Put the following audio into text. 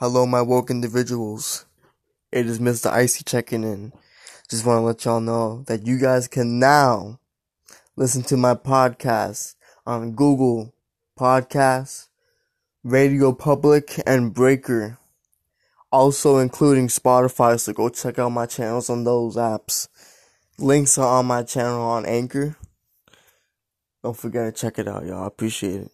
Hello, my woke individuals. It is Mr. Icy checking in. Just want to let y'all know that you guys can now listen to my podcast on Google Podcasts, Radio Public, and Breaker. Also including Spotify, so go check out my channels on those apps. Links are on my channel on Anchor. Don't forget to check it out, y'all. I appreciate it.